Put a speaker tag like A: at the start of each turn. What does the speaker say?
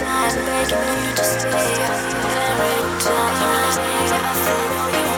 A: I'm begging you to stay. Every time I feel you.